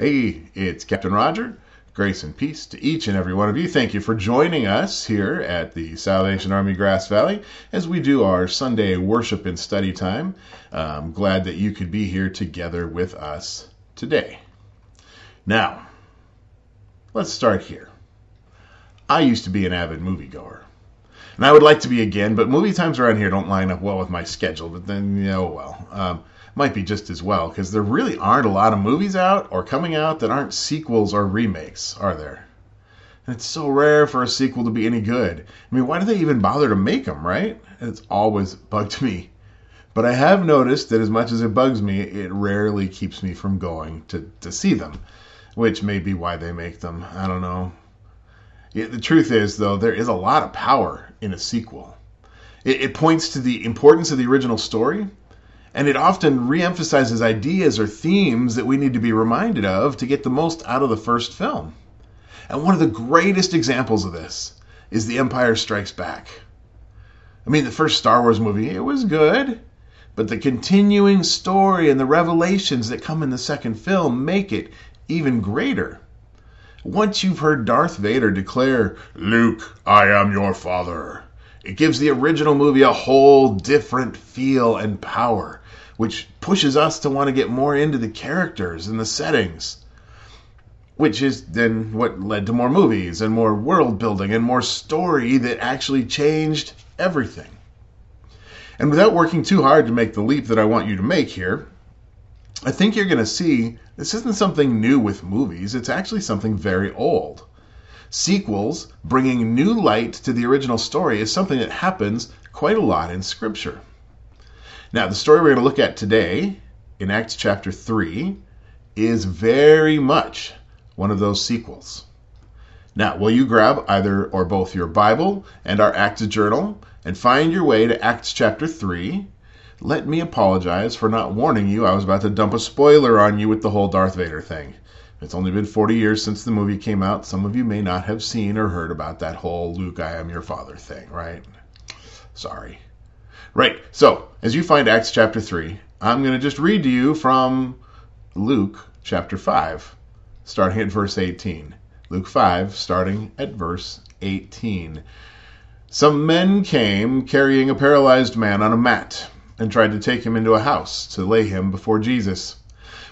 Hey, it's Captain Roger. Grace and peace to each and every one of you. Thank you for joining us here at the Salvation Army Grass Valley as we do our Sunday worship and study time. I'm glad that you could be here together with us today. Now, let's start here. I used to be an avid moviegoer. And I would like to be again, but movie times around here don't line up well with my schedule. But then, know, well. Um, might be just as well because there really aren't a lot of movies out or coming out that aren't sequels or remakes, are there? And it's so rare for a sequel to be any good. I mean, why do they even bother to make them, right? It's always bugged me. But I have noticed that as much as it bugs me, it rarely keeps me from going to, to see them, which may be why they make them. I don't know. The truth is, though, there is a lot of power in a sequel. It, it points to the importance of the original story and it often reemphasizes ideas or themes that we need to be reminded of to get the most out of the first film. And one of the greatest examples of this is The Empire Strikes Back. I mean, the first Star Wars movie, it was good, but the continuing story and the revelations that come in the second film make it even greater. Once you've heard Darth Vader declare, Luke, I am your father, it gives the original movie a whole different feel and power, which pushes us to want to get more into the characters and the settings. Which is then what led to more movies and more world building and more story that actually changed everything. And without working too hard to make the leap that I want you to make here, I think you're going to see this isn't something new with movies, it's actually something very old. Sequels, bringing new light to the original story, is something that happens quite a lot in Scripture. Now, the story we're going to look at today in Acts chapter 3 is very much one of those sequels. Now, will you grab either or both your Bible and our Acts journal and find your way to Acts chapter 3? Let me apologize for not warning you. I was about to dump a spoiler on you with the whole Darth Vader thing. It's only been 40 years since the movie came out. Some of you may not have seen or heard about that whole Luke, I am your father thing, right? Sorry. Right, so as you find Acts chapter 3, I'm going to just read to you from Luke chapter 5, starting at verse 18. Luke 5, starting at verse 18. Some men came carrying a paralyzed man on a mat and tried to take him into a house to lay him before Jesus.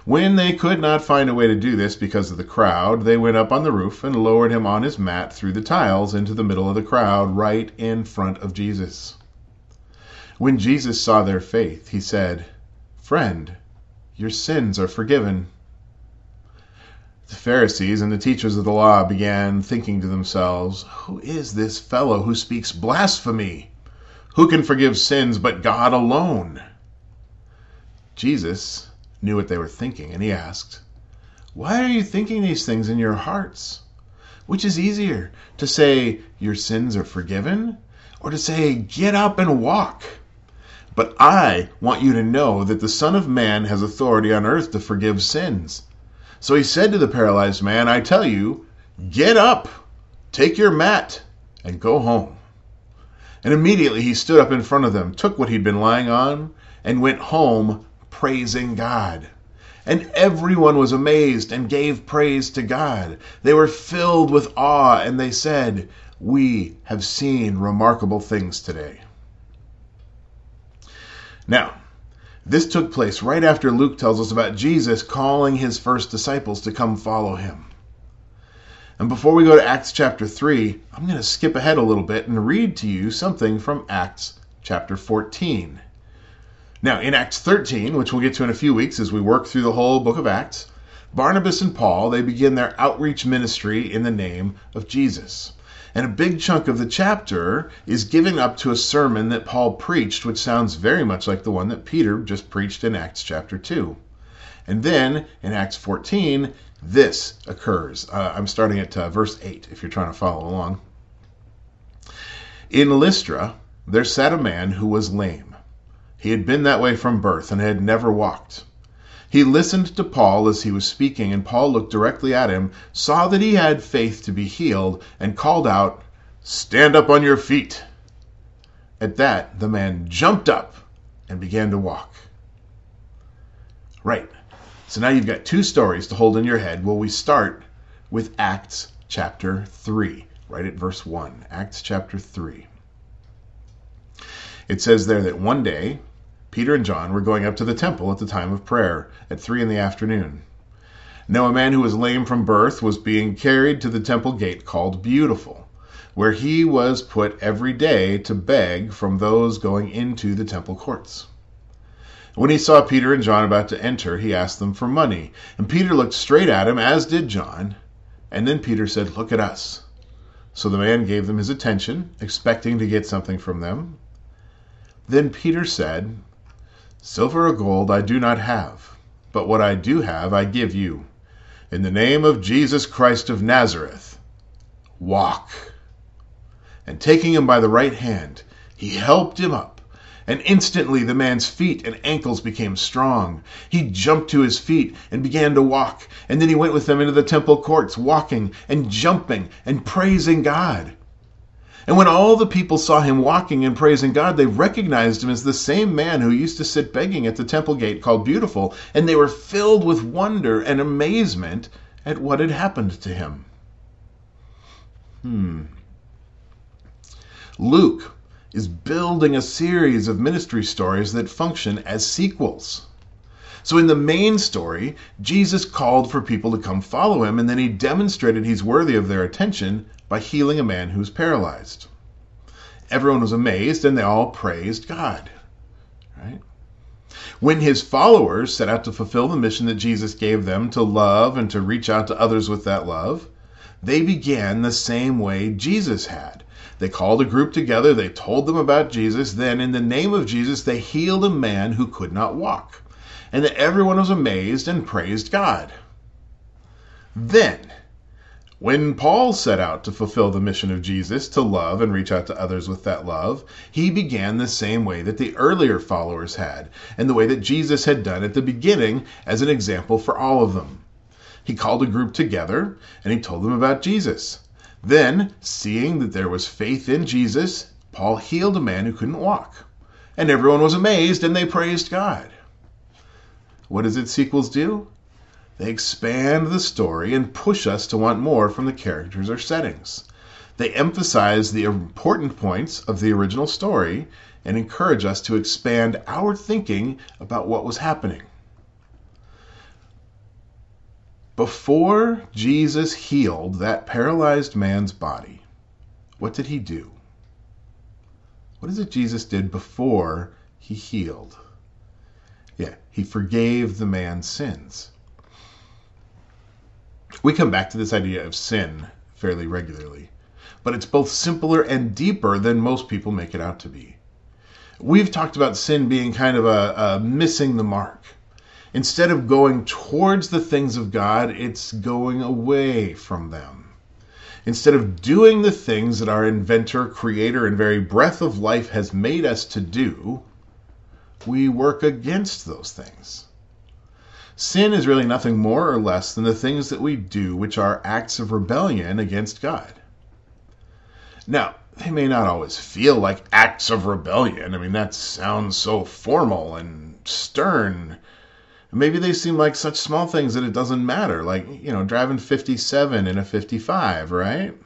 When they could not find a way to do this because of the crowd, they went up on the roof and lowered him on his mat through the tiles into the middle of the crowd, right in front of Jesus. When Jesus saw their faith, he said, Friend, your sins are forgiven. The Pharisees and the teachers of the law began thinking to themselves, Who is this fellow who speaks blasphemy? Who can forgive sins but God alone? Jesus knew what they were thinking, and he asked, Why are you thinking these things in your hearts? Which is easier, to say, Your sins are forgiven, or to say, Get up and walk? But I want you to know that the Son of Man has authority on earth to forgive sins. So he said to the paralyzed man, I tell you, get up, take your mat, and go home. And immediately he stood up in front of them, took what he'd been lying on, and went home praising God. And everyone was amazed and gave praise to God. They were filled with awe, and they said, We have seen remarkable things today. Now, this took place right after Luke tells us about Jesus calling his first disciples to come follow him. And before we go to Acts chapter 3, I'm going to skip ahead a little bit and read to you something from Acts chapter 14. Now, in Acts 13, which we'll get to in a few weeks as we work through the whole book of Acts, Barnabas and Paul, they begin their outreach ministry in the name of Jesus. And a big chunk of the chapter is given up to a sermon that Paul preached, which sounds very much like the one that Peter just preached in Acts chapter 2. And then in Acts 14, this occurs. Uh, I'm starting at uh, verse 8 if you're trying to follow along. In Lystra, there sat a man who was lame. He had been that way from birth and had never walked. He listened to Paul as he was speaking, and Paul looked directly at him, saw that he had faith to be healed, and called out, Stand up on your feet. At that, the man jumped up and began to walk. Right. So now you've got two stories to hold in your head. Well, we start with Acts chapter 3, right at verse 1. Acts chapter 3. It says there that one day, Peter and John were going up to the temple at the time of prayer at 3 in the afternoon. Now, a man who was lame from birth was being carried to the temple gate called Beautiful, where he was put every day to beg from those going into the temple courts. When he saw Peter and John about to enter, he asked them for money. And Peter looked straight at him, as did John. And then Peter said, Look at us. So the man gave them his attention, expecting to get something from them. Then Peter said, Silver or gold I do not have, but what I do have I give you. In the name of Jesus Christ of Nazareth, walk. And taking him by the right hand, he helped him up. And instantly the man's feet and ankles became strong. He jumped to his feet and began to walk. And then he went with them into the temple courts, walking and jumping and praising God. And when all the people saw him walking and praising God, they recognized him as the same man who used to sit begging at the temple gate called Beautiful, and they were filled with wonder and amazement at what had happened to him. Hmm. Luke is building a series of ministry stories that function as sequels. So, in the main story, Jesus called for people to come follow him, and then he demonstrated he's worthy of their attention by healing a man who's paralyzed. Everyone was amazed and they all praised God. Right? When his followers set out to fulfill the mission that Jesus gave them to love and to reach out to others with that love, they began the same way Jesus had. They called a group together, they told them about Jesus, then, in the name of Jesus, they healed a man who could not walk. And that everyone was amazed and praised God. Then, when Paul set out to fulfill the mission of Jesus, to love and reach out to others with that love, he began the same way that the earlier followers had, and the way that Jesus had done at the beginning as an example for all of them. He called a group together and he told them about Jesus. Then, seeing that there was faith in Jesus, Paul healed a man who couldn't walk. And everyone was amazed and they praised God. What does its sequels do? They expand the story and push us to want more from the characters or settings. They emphasize the important points of the original story and encourage us to expand our thinking about what was happening. Before Jesus healed that paralyzed man's body, what did he do? What is it Jesus did before he healed? Yeah, he forgave the man's sins. We come back to this idea of sin fairly regularly, but it's both simpler and deeper than most people make it out to be. We've talked about sin being kind of a, a missing the mark. Instead of going towards the things of God, it's going away from them. Instead of doing the things that our inventor, creator, and very breath of life has made us to do, we work against those things. Sin is really nothing more or less than the things that we do which are acts of rebellion against God. Now, they may not always feel like acts of rebellion. I mean, that sounds so formal and stern. Maybe they seem like such small things that it doesn't matter, like, you know, driving 57 in a 55, right?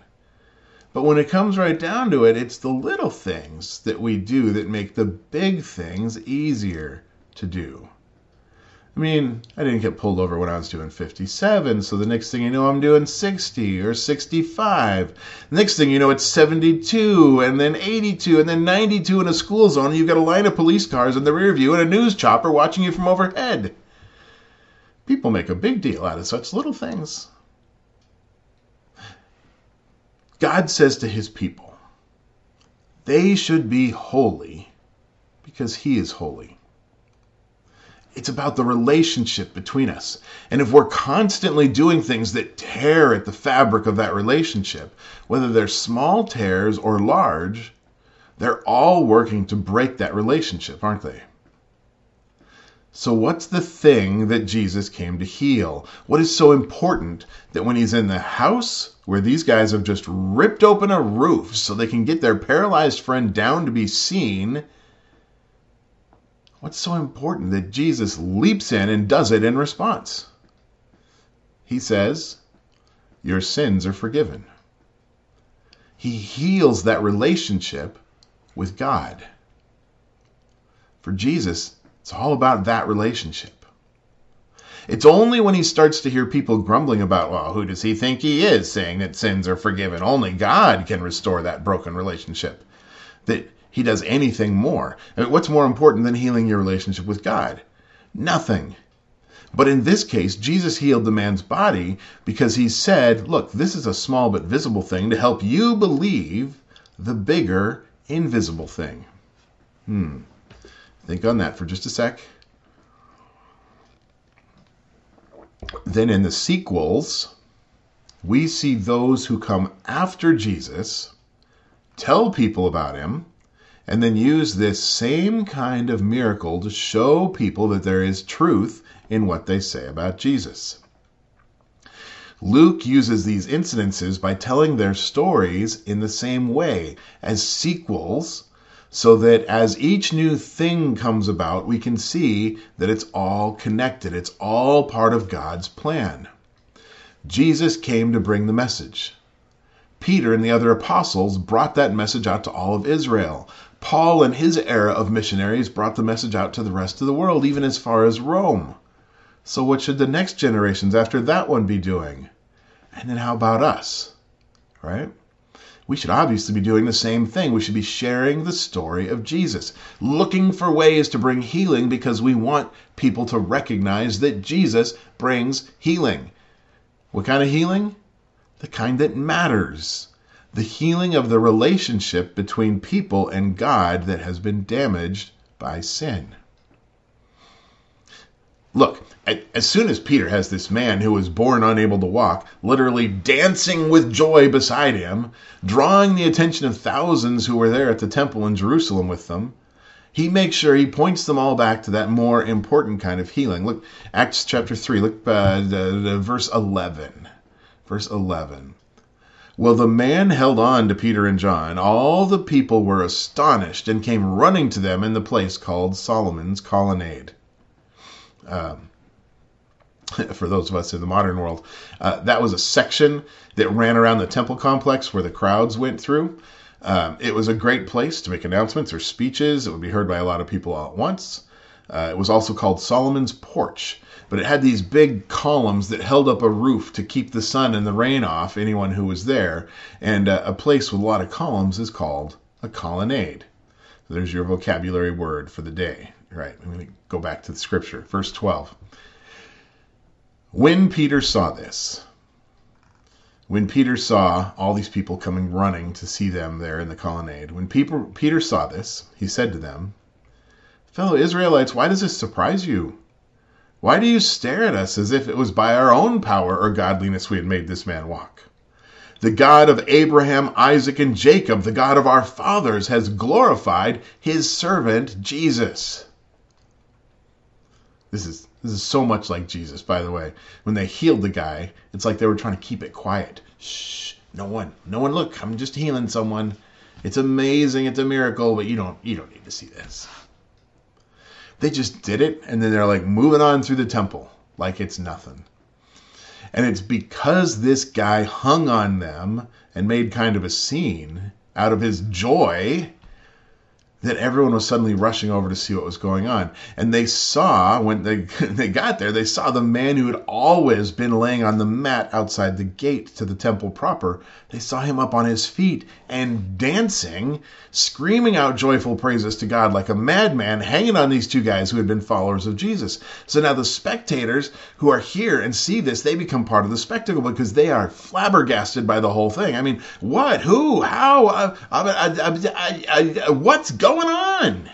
But when it comes right down to it, it's the little things that we do that make the big things easier to do. I mean, I didn't get pulled over when I was doing 57, so the next thing you know, I'm doing 60 or 65. The next thing you know, it's 72, and then 82, and then 92 in a school zone, and you've got a line of police cars in the rear view and a news chopper watching you from overhead. People make a big deal out of such little things. God says to his people, they should be holy because he is holy. It's about the relationship between us. And if we're constantly doing things that tear at the fabric of that relationship, whether they're small tears or large, they're all working to break that relationship, aren't they? So, what's the thing that Jesus came to heal? What is so important that when he's in the house where these guys have just ripped open a roof so they can get their paralyzed friend down to be seen, What's so important that Jesus leaps in and does it in response? He says, Your sins are forgiven. He heals that relationship with God. For Jesus, it's all about that relationship. It's only when he starts to hear people grumbling about, well, who does he think he is, saying that sins are forgiven? Only God can restore that broken relationship. That he does anything more. I mean, what's more important than healing your relationship with God? Nothing. But in this case, Jesus healed the man's body because he said, Look, this is a small but visible thing to help you believe the bigger, invisible thing. Hmm. Think on that for just a sec. Then in the sequels, we see those who come after Jesus tell people about him and then use this same kind of miracle to show people that there is truth in what they say about Jesus. Luke uses these incidences by telling their stories in the same way as sequels so that as each new thing comes about, we can see that it's all connected. It's all part of God's plan. Jesus came to bring the message. Peter and the other apostles brought that message out to all of Israel. Paul and his era of missionaries brought the message out to the rest of the world, even as far as Rome. So, what should the next generations after that one be doing? And then, how about us? Right? we should obviously be doing the same thing. We should be sharing the story of Jesus, looking for ways to bring healing because we want people to recognize that Jesus brings healing. What kind of healing? The kind that matters. The healing of the relationship between people and God that has been damaged by sin. Look, as soon as Peter has this man who was born unable to walk, literally dancing with joy beside him, drawing the attention of thousands who were there at the temple in Jerusalem with them, he makes sure he points them all back to that more important kind of healing. Look, Acts chapter 3, look uh, verse 11. Verse 11. Well, the man held on to Peter and John. All the people were astonished and came running to them in the place called Solomon's Colonnade um, for those of us in the modern world, uh, that was a section that ran around the temple complex where the crowds went through. Um, it was a great place to make announcements or speeches. It would be heard by a lot of people all at once. Uh, it was also called Solomon's Porch, but it had these big columns that held up a roof to keep the sun and the rain off anyone who was there. And uh, a place with a lot of columns is called a colonnade. So there's your vocabulary word for the day. Right, I'm going to go back to the scripture. Verse 12. When Peter saw this, when Peter saw all these people coming running to see them there in the colonnade, when Peter saw this, he said to them, Fellow Israelites, why does this surprise you? Why do you stare at us as if it was by our own power or godliness we had made this man walk? The God of Abraham, Isaac, and Jacob, the God of our fathers, has glorified his servant Jesus. This is this is so much like Jesus, by the way. When they healed the guy, it's like they were trying to keep it quiet. Shh, no one, no one look. I'm just healing someone. It's amazing, it's a miracle, but you don't you don't need to see this. They just did it and then they're like moving on through the temple like it's nothing. And it's because this guy hung on them and made kind of a scene out of his joy that everyone was suddenly rushing over to see what was going on. And they saw, when they, they got there, they saw the man who had always been laying on the mat outside the gate to the temple proper. They saw him up on his feet and dancing, screaming out joyful praises to God like a madman, hanging on these two guys who had been followers of Jesus. So now the spectators who are here and see this, they become part of the spectacle because they are flabbergasted by the whole thing. I mean, what? Who? How? Uh, what's going going on?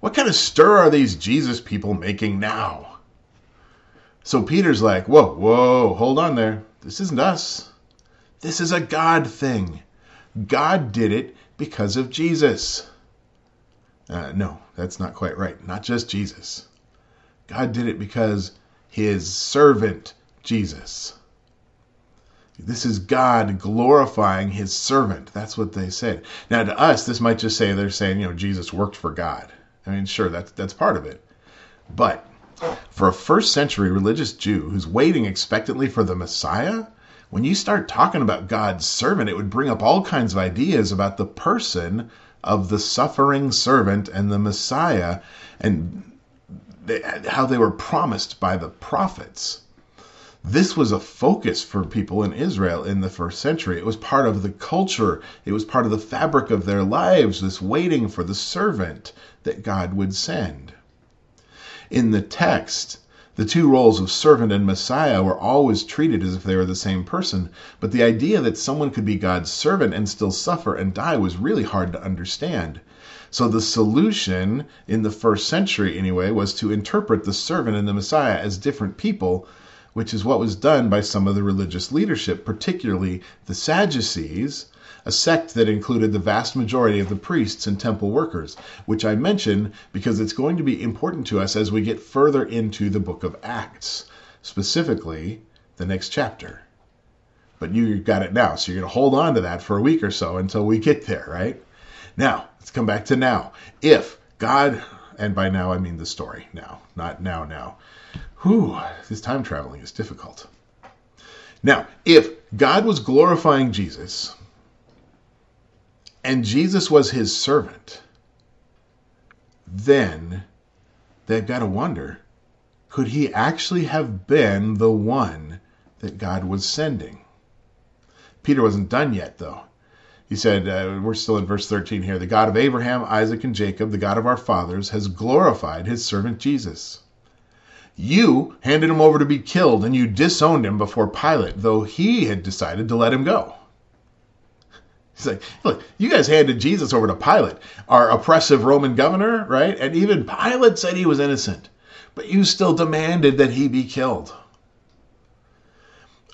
What kind of stir are these Jesus people making now? So Peter's like, Whoa, whoa, hold on there. This isn't us. This is a God thing. God did it because of Jesus. Uh, no, that's not quite right. Not just Jesus. God did it because his servant, Jesus. This is God glorifying his servant. That's what they said. Now, to us, this might just say they're saying, you know, Jesus worked for God. I mean, sure, that's that's part of it. But for a first century religious Jew who's waiting expectantly for the Messiah, when you start talking about God's servant, it would bring up all kinds of ideas about the person of the suffering servant and the Messiah and how they were promised by the prophets. This was a focus for people in Israel in the first century. It was part of the culture, it was part of the fabric of their lives, this waiting for the servant that God would send. In the text, the two roles of servant and Messiah were always treated as if they were the same person, but the idea that someone could be God's servant and still suffer and die was really hard to understand. So the solution in the first century, anyway, was to interpret the servant and the Messiah as different people, which is what was done by some of the religious leadership, particularly the Sadducees, a sect that included the vast majority of the priests and temple workers, which I mention because it's going to be important to us as we get further into the book of Acts, specifically the next chapter. But you've got it now, so you're going to hold on to that for a week or so until we get there, right? Now, let's come back to now. If God, and by now I mean the story now, not now, now. Whew, this time traveling is difficult. Now, if God was glorifying Jesus, and Jesus was his servant, then they've got to wonder could he actually have been the one that God was sending? Peter wasn't done yet, though. He said, uh, we're still in verse 13 here the God of Abraham, Isaac, and Jacob, the God of our fathers, has glorified his servant Jesus. You handed him over to be killed, and you disowned him before Pilate, though he had decided to let him go. He's like, look, you guys handed Jesus over to Pilate, our oppressive Roman governor, right? And even Pilate said he was innocent, but you still demanded that he be killed.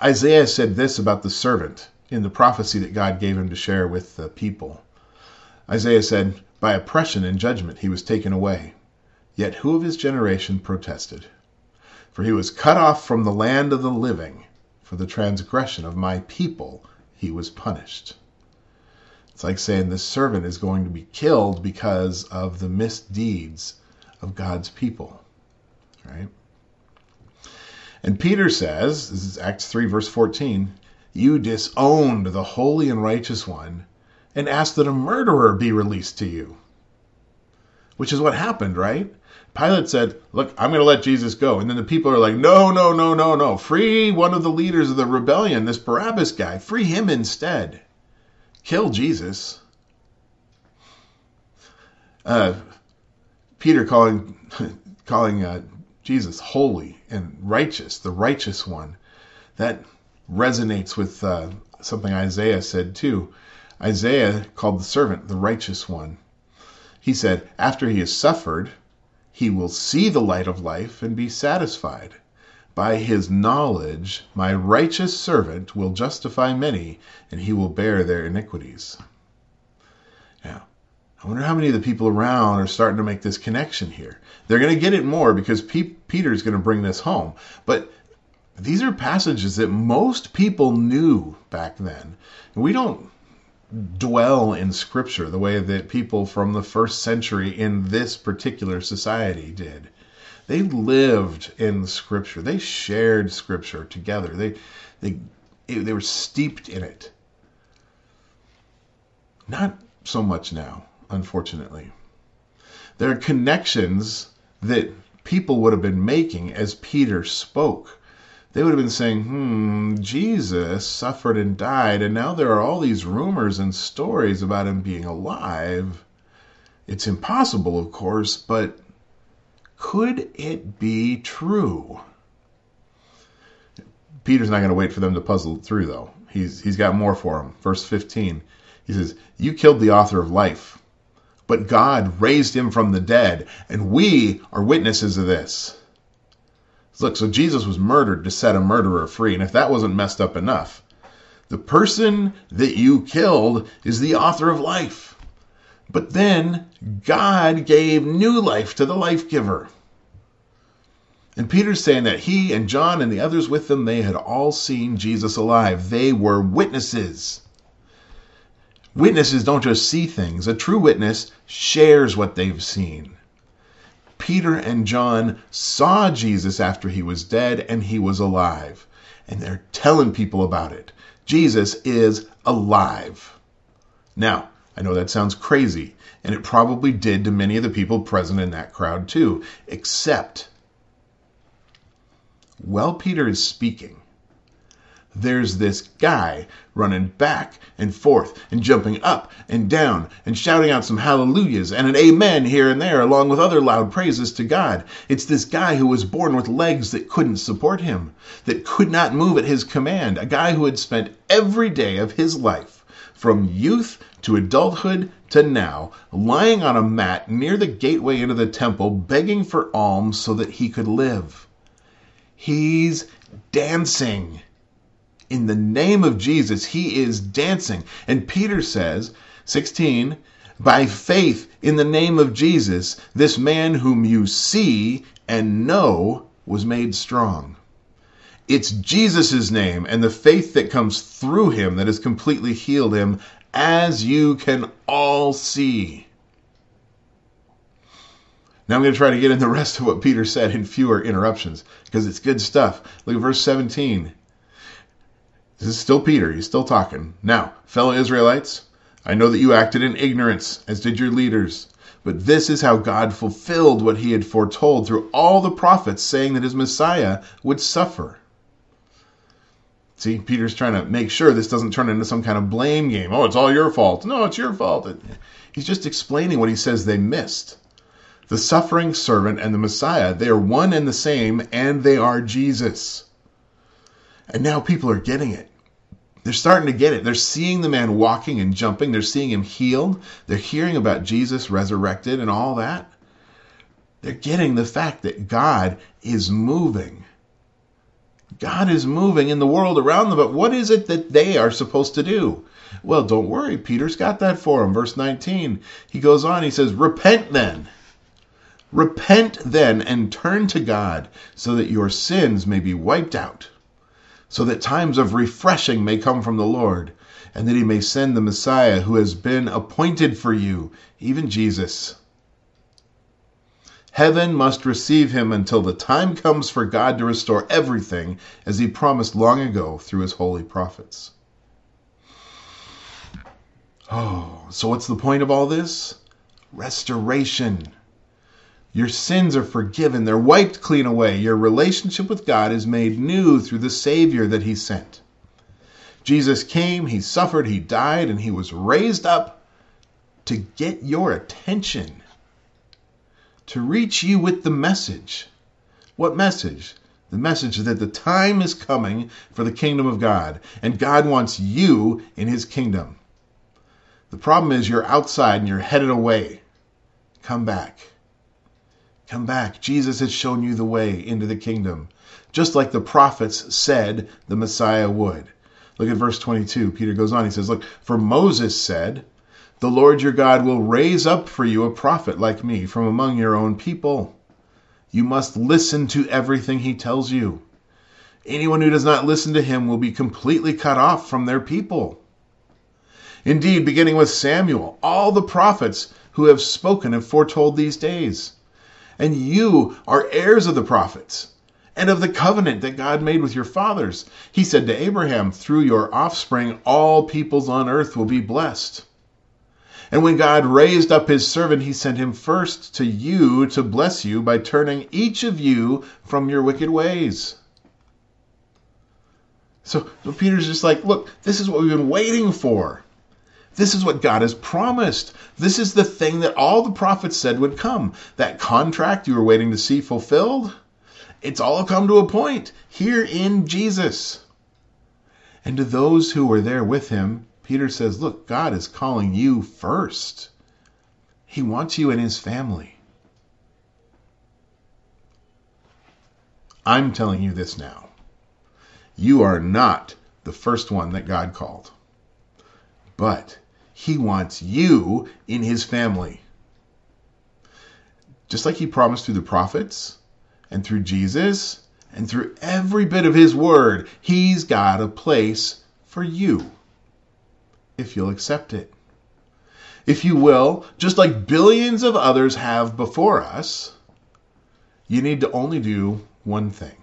Isaiah said this about the servant in the prophecy that God gave him to share with the people. Isaiah said, By oppression and judgment he was taken away. Yet who of his generation protested? For he was cut off from the land of the living. For the transgression of my people he was punished. It's like saying this servant is going to be killed because of the misdeeds of God's people. Right? And Peter says, this is Acts 3, verse 14, you disowned the holy and righteous one and asked that a murderer be released to you. Which is what happened, right? Pilate said, Look, I'm going to let Jesus go. And then the people are like, No, no, no, no, no. Free one of the leaders of the rebellion, this Barabbas guy. Free him instead kill Jesus. Uh, Peter calling calling uh, Jesus holy and righteous, the righteous one, that resonates with uh, something Isaiah said too. Isaiah called the servant the righteous one. He said, after he has suffered, he will see the light of life and be satisfied. By his knowledge, my righteous servant will justify many, and he will bear their iniquities. Now, I wonder how many of the people around are starting to make this connection here. They're going to get it more because P- Peter's going to bring this home. But these are passages that most people knew back then. We don't dwell in Scripture the way that people from the first century in this particular society did. They lived in Scripture. They shared Scripture together. They they they were steeped in it. Not so much now, unfortunately. There are connections that people would have been making as Peter spoke. They would have been saying, hmm, Jesus suffered and died, and now there are all these rumors and stories about him being alive. It's impossible, of course, but could it be true? Peter's not going to wait for them to puzzle through, though. He's, he's got more for them. Verse 15, he says, You killed the author of life, but God raised him from the dead, and we are witnesses of this. Look, so Jesus was murdered to set a murderer free, and if that wasn't messed up enough, the person that you killed is the author of life. But then God gave new life to the life giver. And Peter's saying that he and John and the others with them, they had all seen Jesus alive. They were witnesses. Witnesses don't just see things, a true witness shares what they've seen. Peter and John saw Jesus after he was dead and he was alive. And they're telling people about it. Jesus is alive. Now, I know that sounds crazy, and it probably did to many of the people present in that crowd too, except while Peter is speaking, there's this guy running back and forth and jumping up and down and shouting out some hallelujahs and an amen here and there, along with other loud praises to God. It's this guy who was born with legs that couldn't support him, that could not move at his command, a guy who had spent every day of his life, from youth to adulthood to now, lying on a mat near the gateway into the temple, begging for alms so that he could live. He's dancing in the name of Jesus, he is dancing. And Peter says, 16, by faith in the name of Jesus, this man whom you see and know was made strong. It's Jesus' name and the faith that comes through him that has completely healed him, as you can all see. Now I'm going to try to get in the rest of what Peter said in fewer interruptions because it's good stuff. Look at verse 17. This is still Peter. He's still talking. Now, fellow Israelites, I know that you acted in ignorance, as did your leaders. But this is how God fulfilled what he had foretold through all the prophets, saying that his Messiah would suffer. See, Peter's trying to make sure this doesn't turn into some kind of blame game. Oh, it's all your fault. No, it's your fault. He's just explaining what he says they missed. The suffering servant and the Messiah, they are one and the same, and they are Jesus. And now people are getting it. They're starting to get it. They're seeing the man walking and jumping. They're seeing him healed. They're hearing about Jesus resurrected and all that. They're getting the fact that God is moving. God is moving in the world around them, but what is it that they are supposed to do? Well, don't worry. Peter's got that for them. Verse 19, he goes on, he says, Repent then. Repent then and turn to God so that your sins may be wiped out so that times of refreshing may come from the Lord, and that he may send the Messiah who has been appointed for you, even Jesus. Heaven must receive him until the time comes for God to restore everything as he promised long ago through his holy prophets. Oh, so what's the point of all this? Restoration. Your sins are forgiven, they're wiped clean away. Your relationship with God is made new through the Savior that He sent. Jesus came, He suffered, He died, and He was raised up to get your attention, to reach you with the message. What message? The message that the time is coming for the kingdom of God, and God wants you in His kingdom. The problem is you're outside and you're headed away. Come back. Come back. Jesus has shown you the way into the kingdom, just like the prophets said the Messiah would. Look at verse 22. Peter goes on. He says, Look, for Moses said, The Lord your God will raise up for you a prophet like me from among your own people. You must listen to everything he tells you. Anyone who does not listen to him will be completely cut off from their people. Indeed, beginning with Samuel, all the prophets who have spoken have foretold these days and you are heirs of the prophets and of the covenant that God made with your fathers. He said to Abraham, Through your offspring, all peoples on earth will be blessed. And when God raised up his servant, he sent him first to you to bless you by turning each of you from your wicked ways. So, so Peter's just like, look, this is what we've been waiting for. This is what God has promised. This is the thing that all the prophets said would come. That contract you were waiting to see fulfilled, it's all come to a point here in Jesus. And to those who were there with him, Peter says, Look, God is calling you first. He wants you in his family. I'm telling you this now. You are not the first one that God called. But he wants you in his family. Just like he promised through the prophets and through Jesus and through every bit of his word, he's got a place for you if you'll accept it. If you will, just like billions of others have before us, You need to only do one thing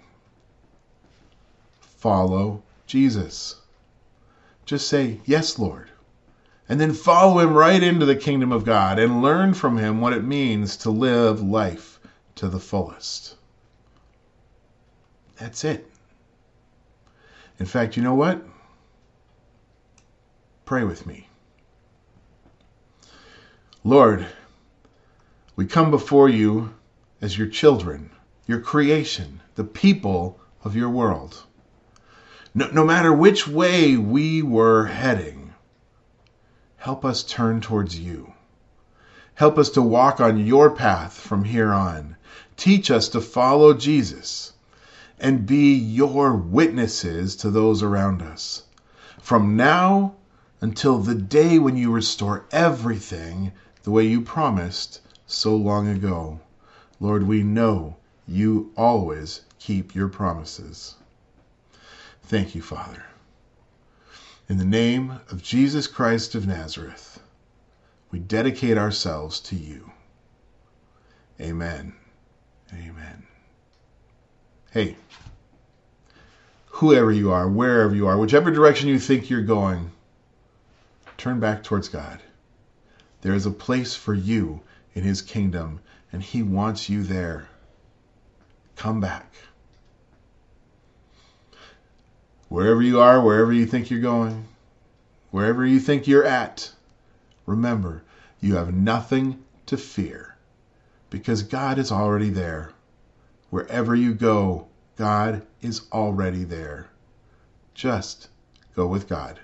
follow Jesus. Just say, Yes, Lord. And then follow him right into the kingdom of God and learn from him what it means to live life to the fullest. That's it. In fact, you know what? Pray with me. Lord, we come before you as your children, your creation, the people of your world. No, no matter which way we were heading, help us turn towards you. Help us to walk on your path from here on. Teach us to follow Jesus and be your witnesses to those around us. From now until the day when you restore everything the way you promised so long ago. Lord, we know you always keep your promises. Thank you, Father. In the name of Jesus Christ of Nazareth, we dedicate ourselves to you. Amen. Amen. Hey, whoever you are, wherever you are, whichever direction you think you're going, turn back towards God. There is a place for you in His kingdom, and He wants you there. Come back. Wherever you are, wherever you think you're going, wherever you think you're at, remember you have nothing to fear because God is already there. Wherever you go, God is already there. Just go with God.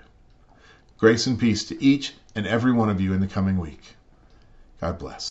Grace and peace to each and every one of you in the coming week. God bless.